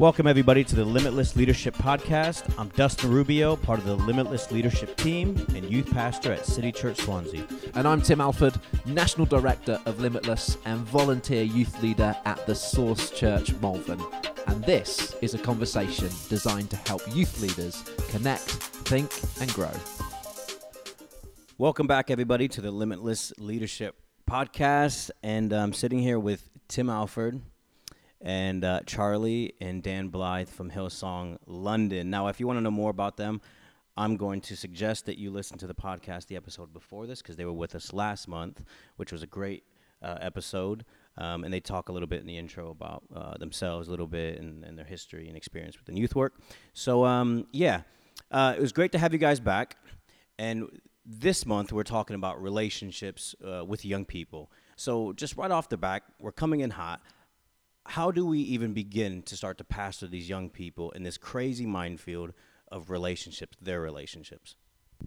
Welcome, everybody, to the Limitless Leadership Podcast. I'm Dustin Rubio, part of the Limitless Leadership team and youth pastor at City Church Swansea. And I'm Tim Alford, National Director of Limitless and volunteer youth leader at the Source Church Malvern. And this is a conversation designed to help youth leaders connect, think, and grow. Welcome back, everybody, to the Limitless Leadership Podcast. And I'm sitting here with Tim Alford and uh, Charlie and Dan Blythe from Hillsong London. Now, if you want to know more about them, I'm going to suggest that you listen to the podcast, the episode before this, because they were with us last month, which was a great uh, episode. Um, and they talk a little bit in the intro about uh, themselves, a little bit, and, and, their history and experience within youth work. So, um, yeah, uh, it was great to have you guys back. And this month, we're talking about relationships uh, with young people. So, just right off the back, we're coming in hot how do we even begin to start to pastor these young people in this crazy minefield of relationships, their relationships?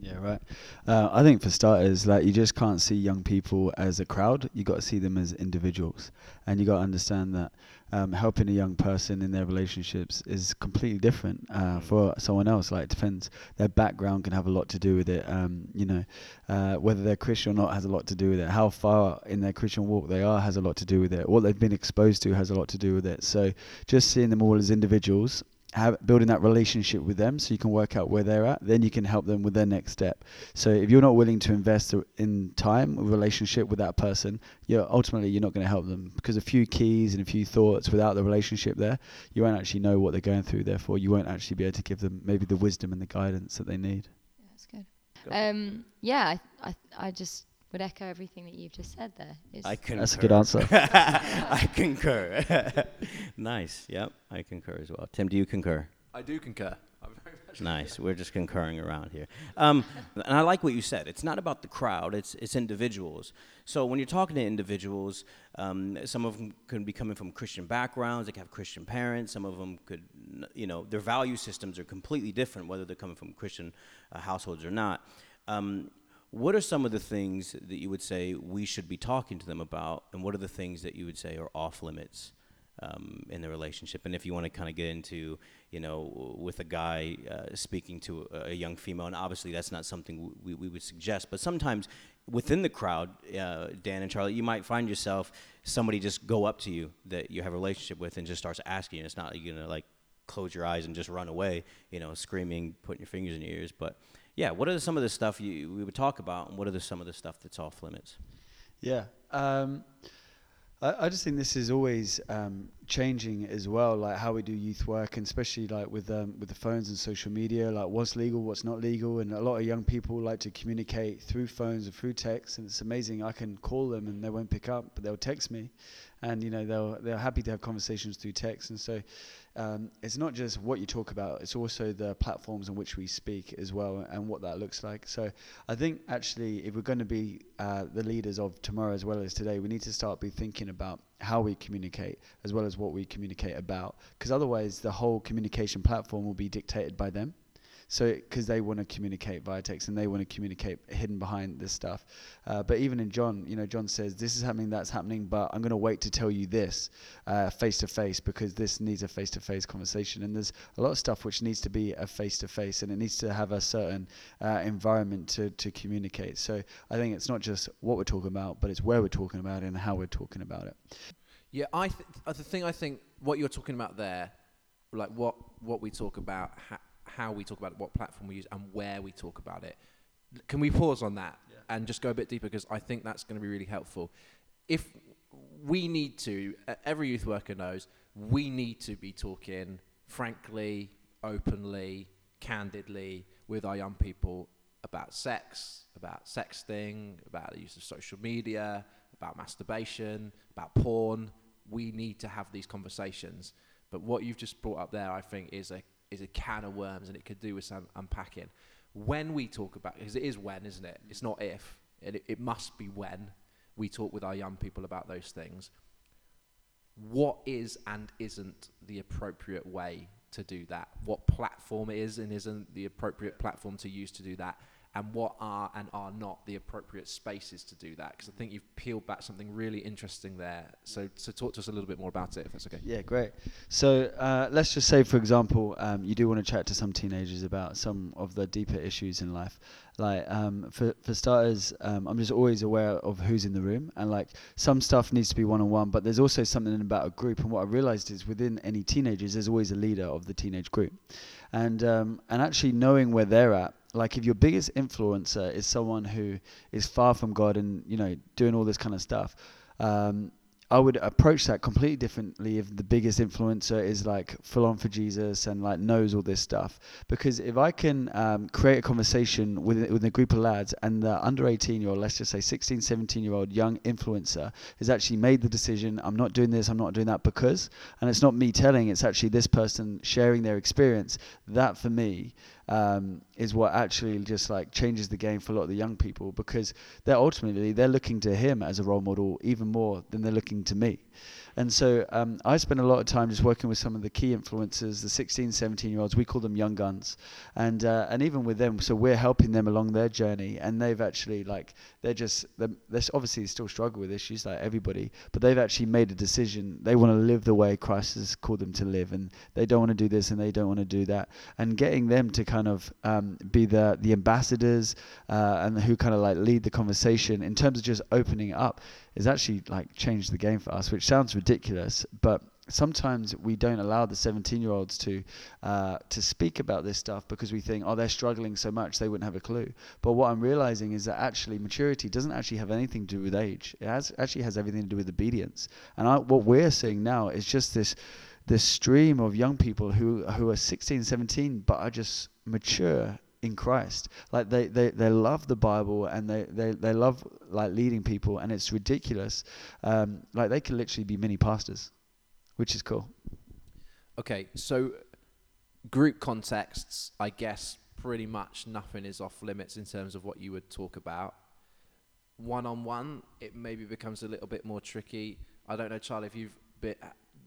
Yeah, right. Uh, I think for starters, like you just can't see young people as a crowd. You got to see them as individuals, and you got to understand that um, helping a young person in their relationships is completely different uh, mm. for someone else. Like, it depends. Their background can have a lot to do with it. Um, you know, uh, whether they're Christian or not has a lot to do with it. How far in their Christian walk they are has a lot to do with it. What they've been exposed to has a lot to do with it. So, just seeing them all as individuals have, building that relationship with them so you can work out where they're at then you can help them with their next step. So if you're not willing to invest in time relationship with that person you're ultimately you're not going to help them. Because a few keys and a few thoughts without the relationship there you won't actually know what they're going through. Therefore you won't actually be able to give them maybe the wisdom and the guidance that they need. Yeah, that's good. Um, yeah I, I, I just would echo everything that you've just said there. It's I concur. That's a good answer. I concur. nice. Yep, I concur as well. Tim, do you concur? I do concur. nice. We're just concurring around here. Um, and I like what you said. It's not about the crowd. It's it's individuals. So when you're talking to individuals, um, some of them could be coming from Christian backgrounds. They have Christian parents. Some of them could, you know, their value systems are completely different, whether they're coming from Christian uh, households or not. Um, what are some of the things that you would say we should be talking to them about, and what are the things that you would say are off limits um, in the relationship? And if you want to kind of get into, you know, with a guy uh, speaking to a, young female, and obviously that's not something we, we would suggest, but sometimes within the crowd, uh, Dan and Charlie, you might find yourself somebody just go up to you that you have a relationship with and just starts asking. You. It's not you're gonna like close your eyes and just run away, you know, screaming, putting your fingers in your ears, but yeah, what are some of the stuff you we would talk about, and what are the, some of the stuff that's off limits? Yeah, um, I, I, just think this is always um, changing as well, like how we do youth work, and especially like with um, with the phones and social media, like what's legal, what's not legal, and a lot of young people like to communicate through phones and through text, and it's amazing. I can call them and they won't pick up, but they'll text me, and you know they'll they're happy to have conversations through text, and so um, it's not just what you talk about, it's also the platforms on which we speak as well and what that looks like. So I think actually, if we're going to be uh, the leaders of tomorrow as well as today, we need to start be thinking about how we communicate as well as what we communicate about. Because otherwise, the whole communication platform will be dictated by them. So, because they want to communicate via text and they want to communicate hidden behind this stuff. Uh, but even in John, you know, John says, This is happening, that's happening, but I'm going to wait to tell you this face to face because this needs a face to face conversation. And there's a lot of stuff which needs to be a face to face and it needs to have a certain uh, environment to, to communicate. So, I think it's not just what we're talking about, but it's where we're talking about it and how we're talking about it. Yeah, I th- the thing I think what you're talking about there, like what what we talk about, ha- how we talk about it, what platform we use, and where we talk about it. Can we pause on that yeah. and just go a bit deeper because I think that's going to be really helpful. If we need to, every youth worker knows, we need to be talking frankly, openly, candidly with our young people about sex, about sexting, about the use of social media, about masturbation, about porn. We need to have these conversations. But what you've just brought up there, I think, is a is a can of worms and it could do with some unpacking. When we talk about, because it is when, isn't it? It's not if. It, it must be when we talk with our young people about those things. What is and isn't the appropriate way to do that? What platform is and isn't the appropriate platform to use to do that? And what are and are not the appropriate spaces to do that? Because I think you've peeled back something really interesting there. So, so talk to us a little bit more about it, if that's okay. Yeah, great. So uh, let's just say, for example, um, you do want to chat to some teenagers about some of the deeper issues in life. Like um, for for starters, um, I'm just always aware of who's in the room, and like some stuff needs to be one on one, but there's also something about a group. And what I realized is within any teenagers, there's always a leader of the teenage group, and um, and actually knowing where they're at like if your biggest influencer is someone who is far from God and you know doing all this kind of stuff, um, I would approach that completely differently if the biggest influencer is like full on for Jesus and like knows all this stuff. Because if I can um, create a conversation with, with a group of lads and the under 18 year old, let's just say 16, 17 year old young influencer has actually made the decision, I'm not doing this, I'm not doing that because, and it's not me telling, it's actually this person sharing their experience. That for me um, is what actually just like changes the game for a lot of the young people because they're ultimately they're looking to him as a role model even more than they're looking to me. And so um, I spend a lot of time just working with some of the key influencers, the 16, 17 year olds. We call them young guns, and uh, and even with them, so we're helping them along their journey. And they've actually like they're just they're, they're obviously still struggle with issues like everybody, but they've actually made a decision. They want to live the way Christ has called them to live, and they don't want to do this and they don't want to do that. And getting them to kind of um, be the the ambassadors uh, and who kind of like lead the conversation in terms of just opening up is actually like changed the game for us, which sounds but sometimes we don't allow the 17 year olds to uh, to speak about this stuff because we think oh they're struggling so much they wouldn't have a clue. But what i'm realizing is that actually maturity doesn't actually have anything to do with age. It has actually has everything to do with obedience. And I, what we're seeing now is just this this stream of young people who who are 16 17 but are just mature in Christ. Like they, they, they love the Bible and they, they, they love like leading people and it's ridiculous. Um, like they can literally be mini pastors, which is cool. Okay, so group contexts, I guess pretty much nothing is off limits in terms of what you would talk about. One on one, it maybe becomes a little bit more tricky. I don't know, Charlie, if you've been,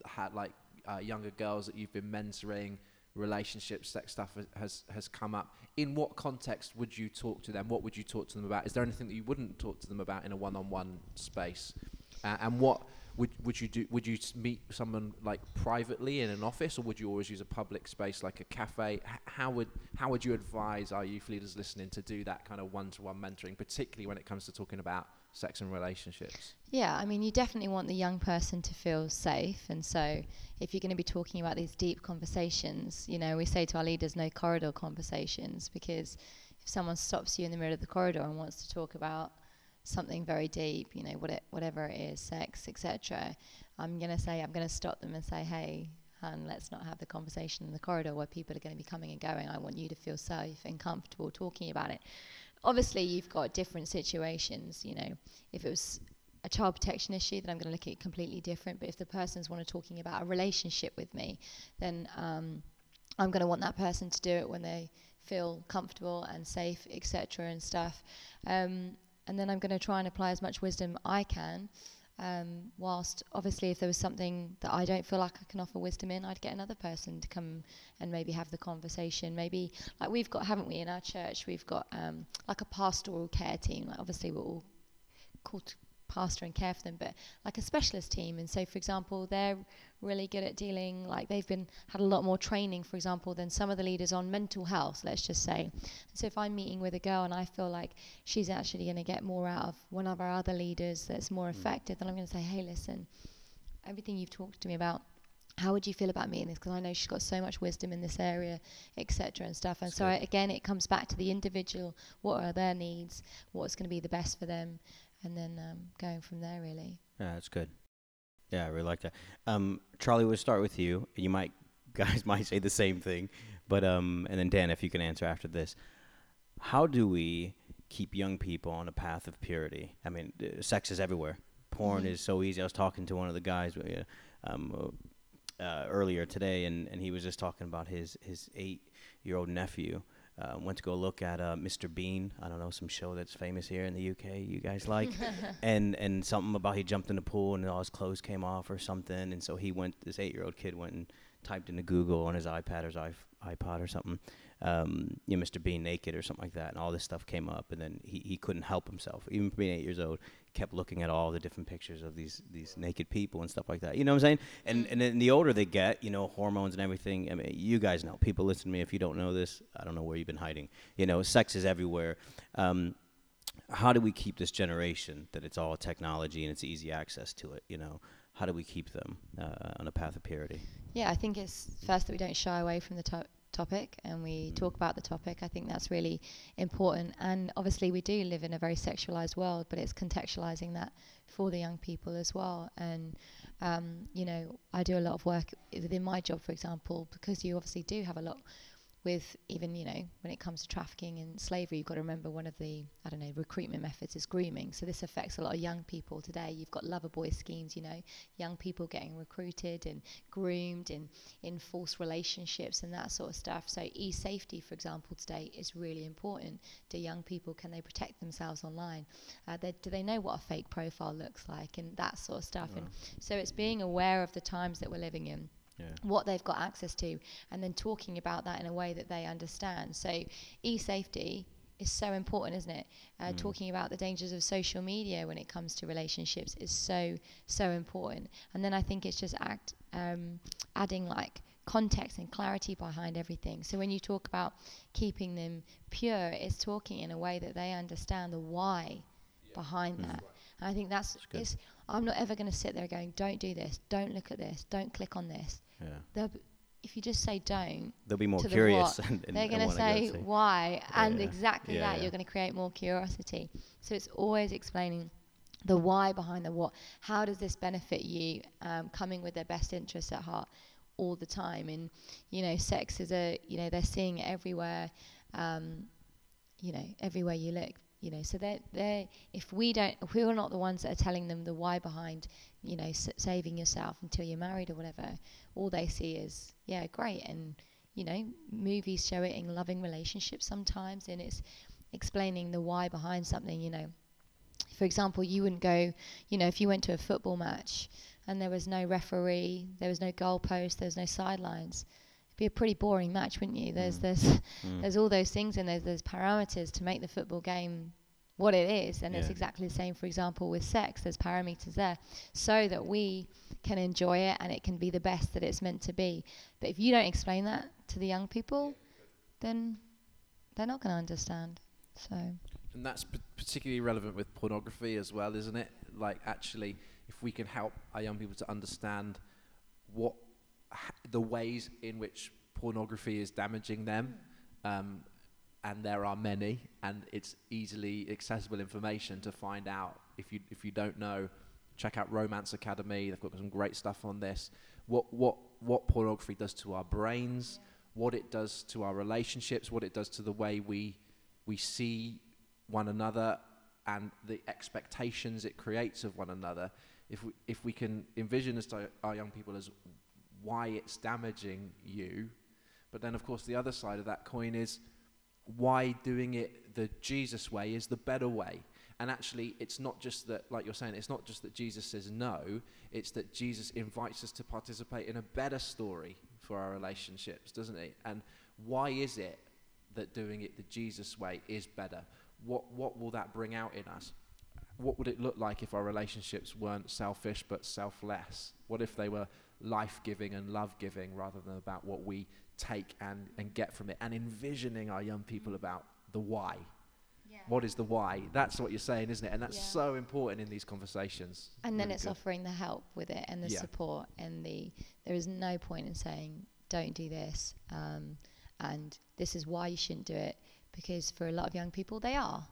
had like uh, younger girls that you've been mentoring relationships, sex stuff has has come up. In what context would you talk to them? What would you talk to them about? Is there anything that you wouldn't talk to them about in a one-on-one space? Uh, and what would would you do? Would you meet someone like privately in an office, or would you always use a public space like a cafe? H- how would how would you advise our youth leaders listening to do that kind of one-to-one mentoring, particularly when it comes to talking about sex and relationships? Yeah, I mean, you definitely want the young person to feel safe. And so, if you're going to be talking about these deep conversations, you know, we say to our leaders, no corridor conversations, because if someone stops you in the middle of the corridor and wants to talk about something very deep, you know, what it, whatever it is, sex, etc., I'm going to say, I'm going to stop them and say, hey, and let's not have the conversation in the corridor where people are going to be coming and going. I want you to feel safe and comfortable talking about it obviously you've got different situations you know. If it was a child protection issue then i'm going to look at it completely different. But if the person's want to talking about a relationship with me then um, i'm going to want that person to do it when they feel comfortable and safe etc and stuff. Um, and then i'm going to try and apply as much wisdom i can um, whilst obviously, if there was something that I don't feel like I can offer wisdom in, I'd get another person to come and maybe have the conversation. Maybe like we've got, haven't we, in our church? We've got um, like a pastoral care team. Like obviously, we're all called pastor and care for them, but like a specialist team. And so, for example, they're really good at dealing, like they've been had a lot more training, for example, than some of the leaders on mental health, let's just say. So, if I'm meeting with a girl and I feel like she's actually going to get more out of one of our other leaders that's more mm. effective, then I'm going to say, hey, listen, everything you've talked to me about how would you feel about meeting this? Because I know she's got so much wisdom in this area, etc. and stuff. And so I, again, it comes back to the individual. What are their needs? What's going to be the best for them? And then um, going from there really. Yeah, that's good. Yeah, I really like that. Um, Charlie, we'll start with you. You might guys might say the same thing, but um, and then Dan, if you can answer after this, how do we keep young people on a path of purity? I mean, uh, sex is everywhere. Porn mm-hmm. is so easy. I was talking to one of the guys uh, um, uh, earlier today, and, and he was just talking about his his eight year old nephew uh, went to go look at uh, Mr. Bean. I don't know some show that's famous here in the UK. You guys like, and and something about he jumped in the pool and all his clothes came off or something. And so he went. This eight year old kid went and typed into Google on his iPad or his iPod or something, um, you know, Mr. Bean naked or something like that, and all this stuff came up, and then he, he couldn't help himself. Even being eight years old, kept looking at all the different pictures of these these naked people and stuff like that. You know what I'm saying? And and then the older they get, you know, hormones and everything. I mean, you guys know. People listen to me. If you don't know this, I don't know where you've been hiding. You know, sex is everywhere. Um, how do we keep this generation that it's all technology and it's easy access to it? You know, how do we keep them uh, on a path of purity? Yeah, I think it's first that we don't shy away from the topic and we talk about the topic. I think that's really important. And obviously, we do live in a very sexualized world, but it's contextualizing that for the young people as well. And, um, you know, I do a lot of work within my job, for example, because you obviously do have a lot with even you know when it comes to trafficking and slavery you've got to remember one of the i don't know recruitment methods is grooming. So this affects a lot of young people today. You've got lover boy schemes you know young people getting recruited and groomed and in false relationships and that sort of stuff. So e-safety for example today is really important do young people. Can they protect themselves online? Uh, they, do they know what a fake profile looks like and that sort of stuff? And so it's being aware of the times that we're living in Yeah. what they've got access to, and then talking about that in a way that they understand. So, e safety is so important, isn't it? Uh, Talking about the dangers of social media when it comes to relationships is so, so important. And then I think it's just act, um, adding like context and clarity behind everything. So, when you talk about keeping them pure, it's talking in a way that they understand the why behind that. And I think that's, good. it's, I'm not ever going to sit there going, don't do this, don't look at this, don't click on this Yeah. they'll b- if you just say don't They'll be more to the curious. what, and, and, they're going to say go why and Yeah. exactly Yeah, that yeah. you're going to create more curiosity so it's always explaining the why behind the what how does this benefit you um, coming with their best interests at heart all the time and you know sex is a you know they're seeing it everywhere um, you know everywhere you look you know so they're, they're if we don't if we're not the ones that are telling them the why behind you know s- saving yourself until you're married or whatever all they see is yeah great. And you know movies show it in loving relationships sometimes and it's explaining the why behind something you know. For example you wouldn't go you know if you went to a football match and there was no referee there was no goalpost there was no sidelines it'd be a pretty boring match wouldn't you? There's there's Mm. there's all those things and there's there's parameters to make the football game what it is and it's exactly the same for example with sex. There's parameters there so that we can enjoy it and it can be the best that it's meant to be. But if you don't explain that to the young people then they're not going to understand so. And that's p- particularly relevant with pornography as well, isn't it? Like, actually, if we can help our young people to understand what h- the ways in which pornography is damaging them, um, and there are many, and it's easily accessible information to find out. If you if you don't know, check out Romance Academy. They've got some great stuff on this. What what what pornography does to our brains, what it does to our relationships, what it does to the way we we see one another and the expectations it creates of one another. If we, if we can envision as to our young people as why it's damaging you, but then of course the other side of that coin is why doing it the Jesus way is the better way. And actually, it's not just that, like you're saying, it's not just that Jesus says no, it's that Jesus invites us to participate in a better story for our relationships, doesn't he? And why is it that doing it the Jesus way is better? What, what will that bring out in us? What would it look like if our relationships weren't selfish but selfless? What if they were life giving and love giving rather than about what we take and, and get from it? And envisioning our young people about the why. What is the why? That's what you're saying, isn't it? And that's Yeah. so important in these conversations. and then Really it's good. offering the help with it and the Yeah. support and the there is no point in saying don't do this um, and this is why you shouldn't do it because for a lot of young people they are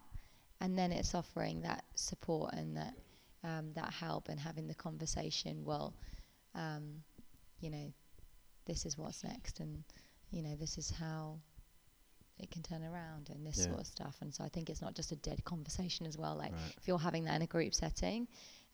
and then it's offering that support and that um, that help and having the conversation well um, you know this is what's next and you know this is how it can turn around and this Yeah. sort of stuff and so I think it's not just a dead conversation as well like Right. if you're having that in a group setting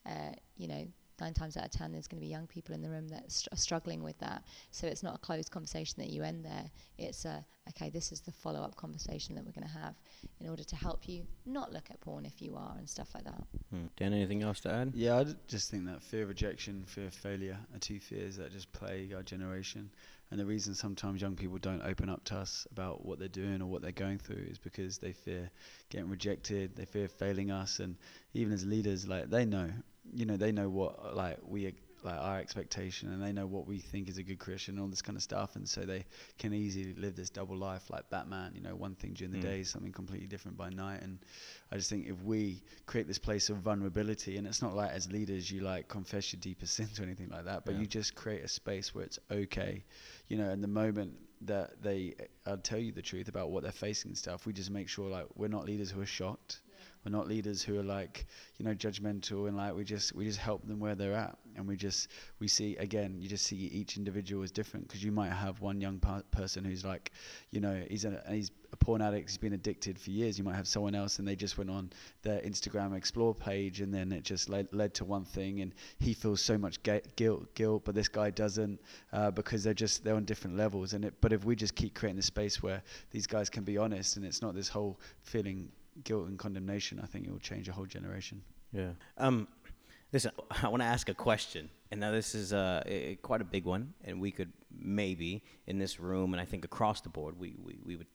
uh, you know nine times out of ten, there's going to be young people in the room that st- are struggling with that. So it's not a closed conversation that you end there. It's a okay, this is the follow up conversation that we're going to have in order to help you not look at porn if you are and stuff like that. Hmm. Dan, anything else to add? Yeah, I d- just think that fear of rejection, fear of failure are two fears that just plague our generation. And the reason sometimes young people don't open up to us about what they're doing or what they're going through is because they fear getting rejected, they fear failing us, and even as leaders, like they know, you know, they know what like we like our expectation and they know what we think is a good Christian and all this kind of stuff and so they can easily live this double life like Batman you know one thing during the Mm. day something completely different by night and I just think if we create this place of vulnerability and it's not like as leaders you like confess your deepest sins or anything like that but Yeah. you just create a space where it's okay you know and the moment that they uh, tell you the truth about what they're facing and stuff we just make sure like we're not leaders who are shocked we're not leaders who are like you know judgmental and like we just we just help them where they're at. And we just we see again you just see each individual is different because you might have one young per- person who's like you know he's a he's a porn addict he's been addicted for years. You might have someone else and they just went on their instagram explore page and then it just led, led to one thing and he feels so much ga- guilt guilt but this guy doesn't uh, because they're just they're on different levels. And it but if we just keep creating the space where these guys can be honest and it's not this whole feeling guilt and condemnation i think it will change a whole generation Yeah. Um, listen, I want to ask a question, and now this is uh, a, quite a big one, and we could maybe in this room, and I think across the board, we, we, we would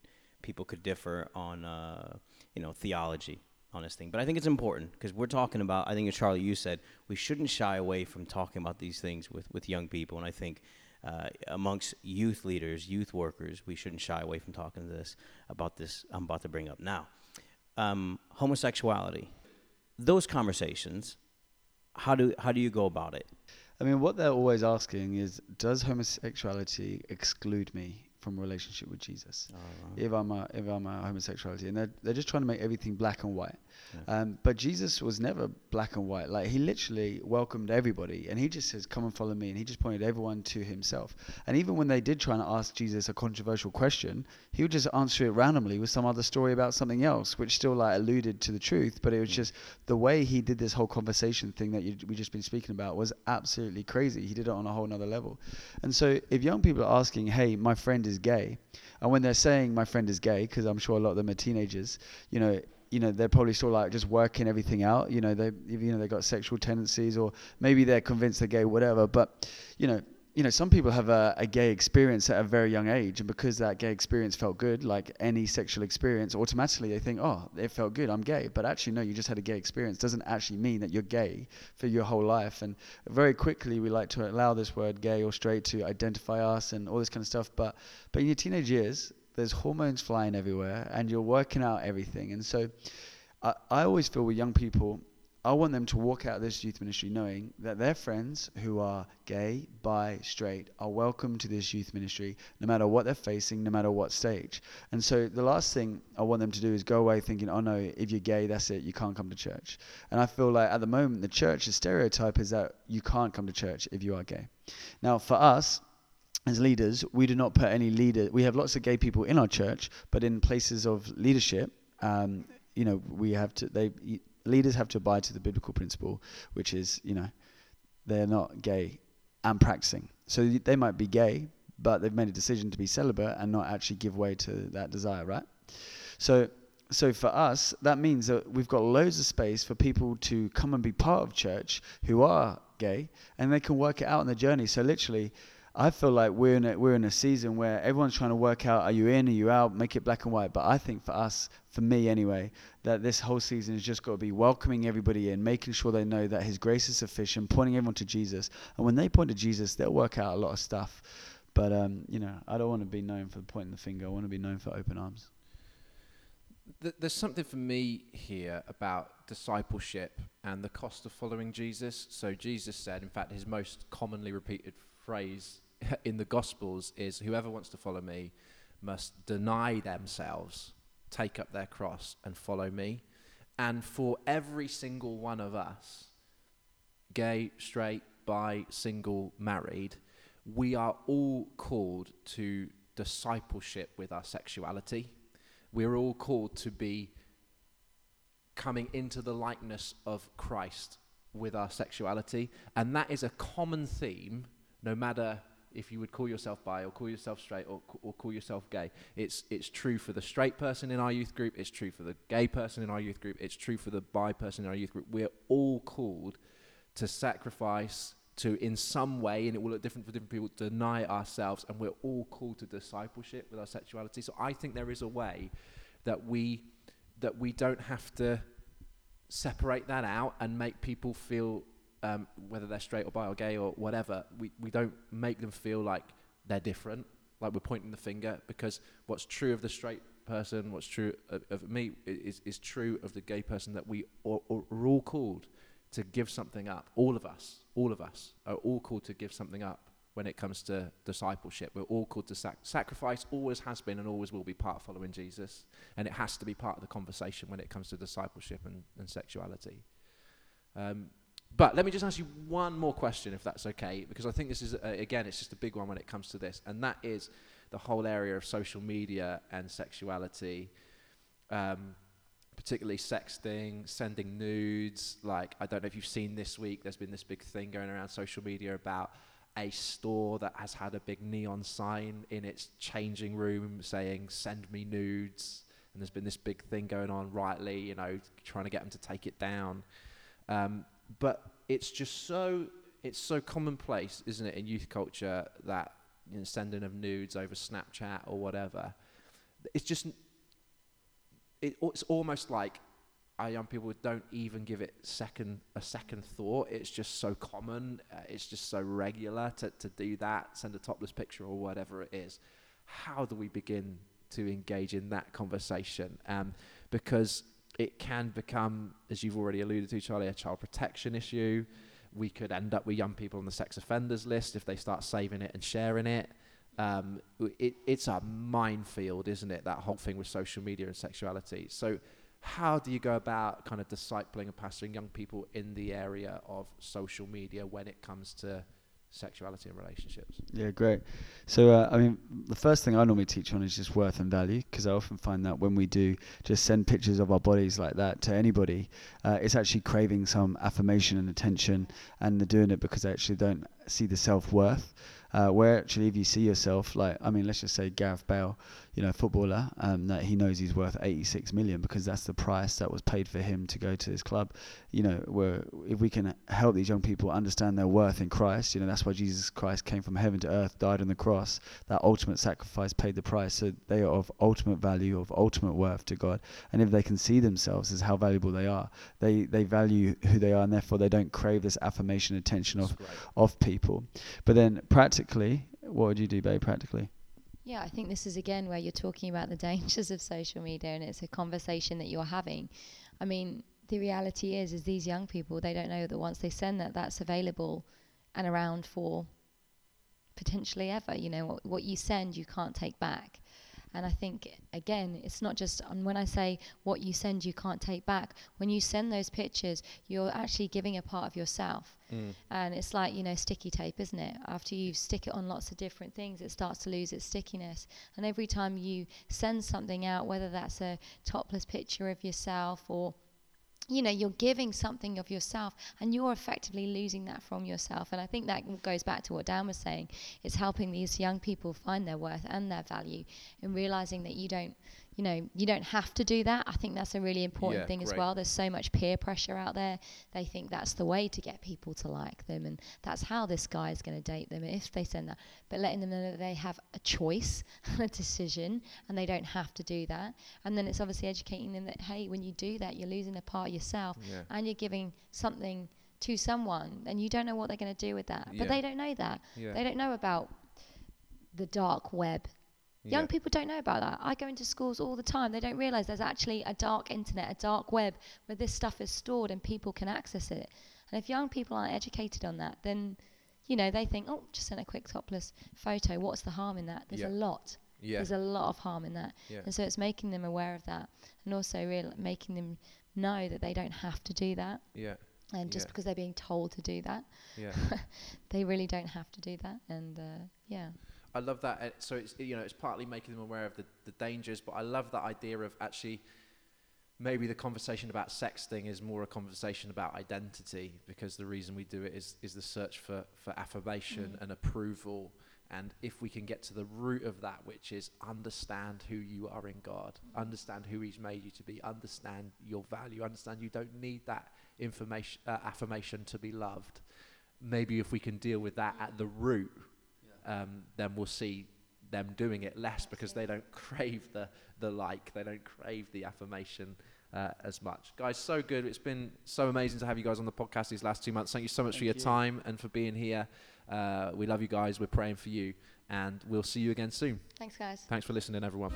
people could differ on uh, you know theology on this thing, but I think it's important because we're talking about. I think Charlie, you said we shouldn't shy away from talking about these things with with young people, and I think. Uh, amongst youth leaders, youth workers, we shouldn't shy away from talking to this about this. I'm about to bring up now, um, homosexuality. Those conversations, how do how do you go about it? I mean, what they're always asking is, does homosexuality exclude me from a relationship with Jesus? If I'm a if I'm a homosexuality, and they're they're just trying to make everything black and white. Yeah. Um, but Jesus was never black and white. Like he literally welcomed everybody, and he just says, "Come and follow me," and he just pointed everyone to himself. And even when they did try and ask Jesus a controversial question, he would just answer it randomly with some other story about something else, which still like alluded to the truth. But it was Mm. just the way he did this whole conversation thing that you, we just been speaking about was absolutely crazy. He did it on a whole nother level. And so if young people are asking, "Hey, my friend is gay," and when they're saying my friend is gay, because I'm sure a lot of them are teenagers, you know, you know, they're probably still like just working everything out. You know, they you know they got sexual tendencies, or maybe they're convinced they're gay, whatever. But you know, you know, some people have a, a gay experience at a very young age, and because that gay experience felt good, like any sexual experience, automatically they think, oh, it felt good, I'm gay. But actually, no, you just had a gay experience. Doesn't actually mean that you're gay for your whole life. And very quickly, we like to allow this word gay or straight to identify us and all this kind of stuff. But but in your teenage years, there's hormones flying everywhere, and you're working out everything. And so, I, I always feel with young people, I want them to walk out of this youth ministry knowing that their friends who are gay, bi, straight are welcome to this youth ministry no matter what they're facing, no matter what stage. And so the last thing I want them to do is go away thinking, oh no, if you're gay, that's it, you can't come to church. And I feel like at the moment, the church's stereotype is that you can't come to church if you are gay. Now, for us, as leaders, we do not put any leader. We have lots of gay people in our church, but in places of leadership, um, you know, we have to. They leaders have to abide to the biblical principle, which is, you know, they're not gay and practicing. So they might be gay, but they've made a decision to be celibate and not actually give way to that desire, right? So so for us, that means that we've got loads of space for people to come and be part of church who are gay, and they can work it out on the journey. So literally, I feel like we're in a, we're in a season where everyone's trying to work out: are you in? Are you out? Make it black and white. But I think for us, for me anyway, that this whole season has just got to be welcoming everybody in, making sure they know that His grace is sufficient, pointing everyone to Jesus. And when they point to Jesus, they'll work out a lot of stuff. But um, you know, I don't want to be known for pointing the finger. I want to be known for open arms. Th- there's something for me here about discipleship and the cost of following Jesus. So Jesus said, in fact, his most commonly repeated phrase in the Gospels is, "Whoever wants to follow me must deny themselves, take up their cross, and follow me." And for every single one of us, gay, straight, bi, single, married, we are all called to discipleship with our sexuality. We're all called to be coming into the likeness of Christ with our sexuality, and that is a common theme, no matter if you would call yourself bi or call yourself straight or, or call yourself gay. It's, it's true for the straight person in our youth group, it's true for the gay person in our youth group, it's true for the bi person in our youth group. We're all called to sacrifice, to in some way, and it will look different for different people, deny ourselves, and we're all called to discipleship with our sexuality. So I think there is a way that we that we don't have to separate that out and make people feel um, whether they're straight or bi or gay or whatever, we, we don't make them feel like they're different, like we're pointing the finger, because what's true of the straight person, what's true of, of me, is, is true of the gay person that we are, are all called to give something up. All of us, all of us are all called to give something up when it comes to discipleship. We're all called to sac- sacrifice, always has been and always will be part of following Jesus. And it has to be part of the conversation when it comes to discipleship and, and sexuality. Um, but let me just ask you one more question, if that's okay, because I think this is, uh, again, it's just a big one when it comes to this, and that is the whole area of social media and sexuality, um, particularly sexting, sending nudes. Like, I don't know if you've seen this week, there's been this big thing going around social media about a store that has had a big neon sign in its changing room saying, send me nudes. And there's been this big thing going on, rightly, you know, trying to get them to take it down. Um, but it's just so it's so commonplace, isn't it, in youth culture that you know, sending of nudes over Snapchat or whatever. It's just it, it's almost like our young people don't even give it second a second thought. It's just so common. Uh, it's just so regular to, to do that. Send a topless picture or whatever it is. How do we begin to engage in that conversation? Um, because it can become, as you've already alluded to, Charlie, a child protection issue. We could end up with young people on the sex offenders list if they start saving it and sharing it. Um, it it's a minefield, isn't it? That whole thing with social media and sexuality. So, how do you go about kind of discipling and pastoring young people in the area of social media when it comes to sexuality and relationships. Yeah, great. So, uh, I mean, the first thing I normally teach on is just worth and value because I often find that when we do just send pictures of our bodies like that to anybody, uh, it's actually craving some affirmation and attention, and they're doing it because they actually don't see the self worth. Uh, where actually, if you see yourself, like, I mean, let's just say Gareth Bale, you know, footballer, um, that he knows he's worth 86 million because that's the price that was paid for him to go to his club. You know, where if we can help these young people understand their worth in Christ, you know, that's why Jesus Christ came from heaven to earth, died on the cross. That ultimate sacrifice paid the price. So they are of ultimate value, of ultimate worth to God. And if they can see themselves as how valuable they are, they, they value who they are, and therefore they don't crave this affirmation, attention of, of people. But then practically, what would you do, babe, practically? Yeah, I think this is again where you're talking about the dangers of social media and it's a conversation that you're having. I mean, the reality is is these young people they don't know that once they send that that's available and around for potentially ever, you know, what, what you send you can't take back. And I think, again, it's not just, and when I say what you send, you can't take back, when you send those pictures, you're actually giving a part of yourself. Mm. And it's like, you know, sticky tape, isn't it? After you stick it on lots of different things, it starts to lose its stickiness. And every time you send something out, whether that's a topless picture of yourself or you know you're giving something of yourself and you're effectively losing that from yourself and i think that goes back to what dan was saying it's helping these young people find their worth and their value and realizing that you don't you know, you don't have to do that. I think that's a really important yeah, thing as well. There's so much peer pressure out there. They think that's the way to get people to like them, and that's how this guy is going to date them if they send that. But letting them know that they have a choice and a decision, and they don't have to do that. And then it's obviously educating them that hey, when you do that, you're losing a part of yourself, yeah. and you're giving something to someone, and you don't know what they're going to do with that. Yeah. But they don't know that. They don't know about the dark web Young yeah. people don't know about that. I go into schools all the time. They don't realize there's actually a dark internet, a dark web where this stuff is stored and people can access it. And if young people aren't educated on that, then, you know, they think, oh, just send a quick topless photo. What's the harm in that? There's yeah. a lot. Yeah. There's a lot of harm in that. Yeah. And so it's making them aware of that and also real making them know that they don't have to do that. Yeah. And just because they're being told to do that, yeah. they really don't have to do that. And uh, yeah. I love that. Uh, so it's you know it's partly making them aware of the, the dangers, but I love that idea of actually maybe the conversation about sexting is more a conversation about identity because the reason we do it is is the search for for affirmation and approval and if we can get to the root of that which is understand who you are in God understand who he's made you to be understand your value understand you don't need that information uh, affirmation to be loved maybe if we can deal with that at the root um, then we'll see them doing it less because they don't crave the the like, they don't crave the affirmation uh, as much. Guys, so good. It's been so amazing to have you guys on the podcast these last two months. Thank you so much Thank for your you. time and for being here. Uh, we love you guys. We're praying for you, and we'll see you again soon. Thanks, guys. Thanks for listening, everyone.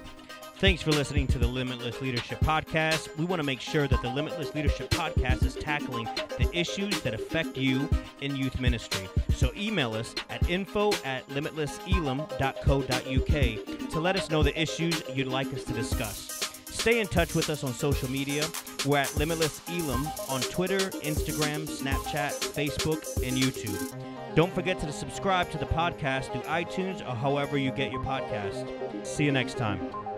Thanks for listening to the Limitless Leadership Podcast. We want to make sure that the Limitless Leadership Podcast is tackling the issues that affect you in youth ministry. So email us at info at limitlesselim.co.uk to let us know the issues you'd like us to discuss. Stay in touch with us on social media. We're at Limitless Elim on Twitter, Instagram, Snapchat, Facebook, and YouTube. Don't forget to subscribe to the podcast through iTunes or however you get your podcast. See you next time.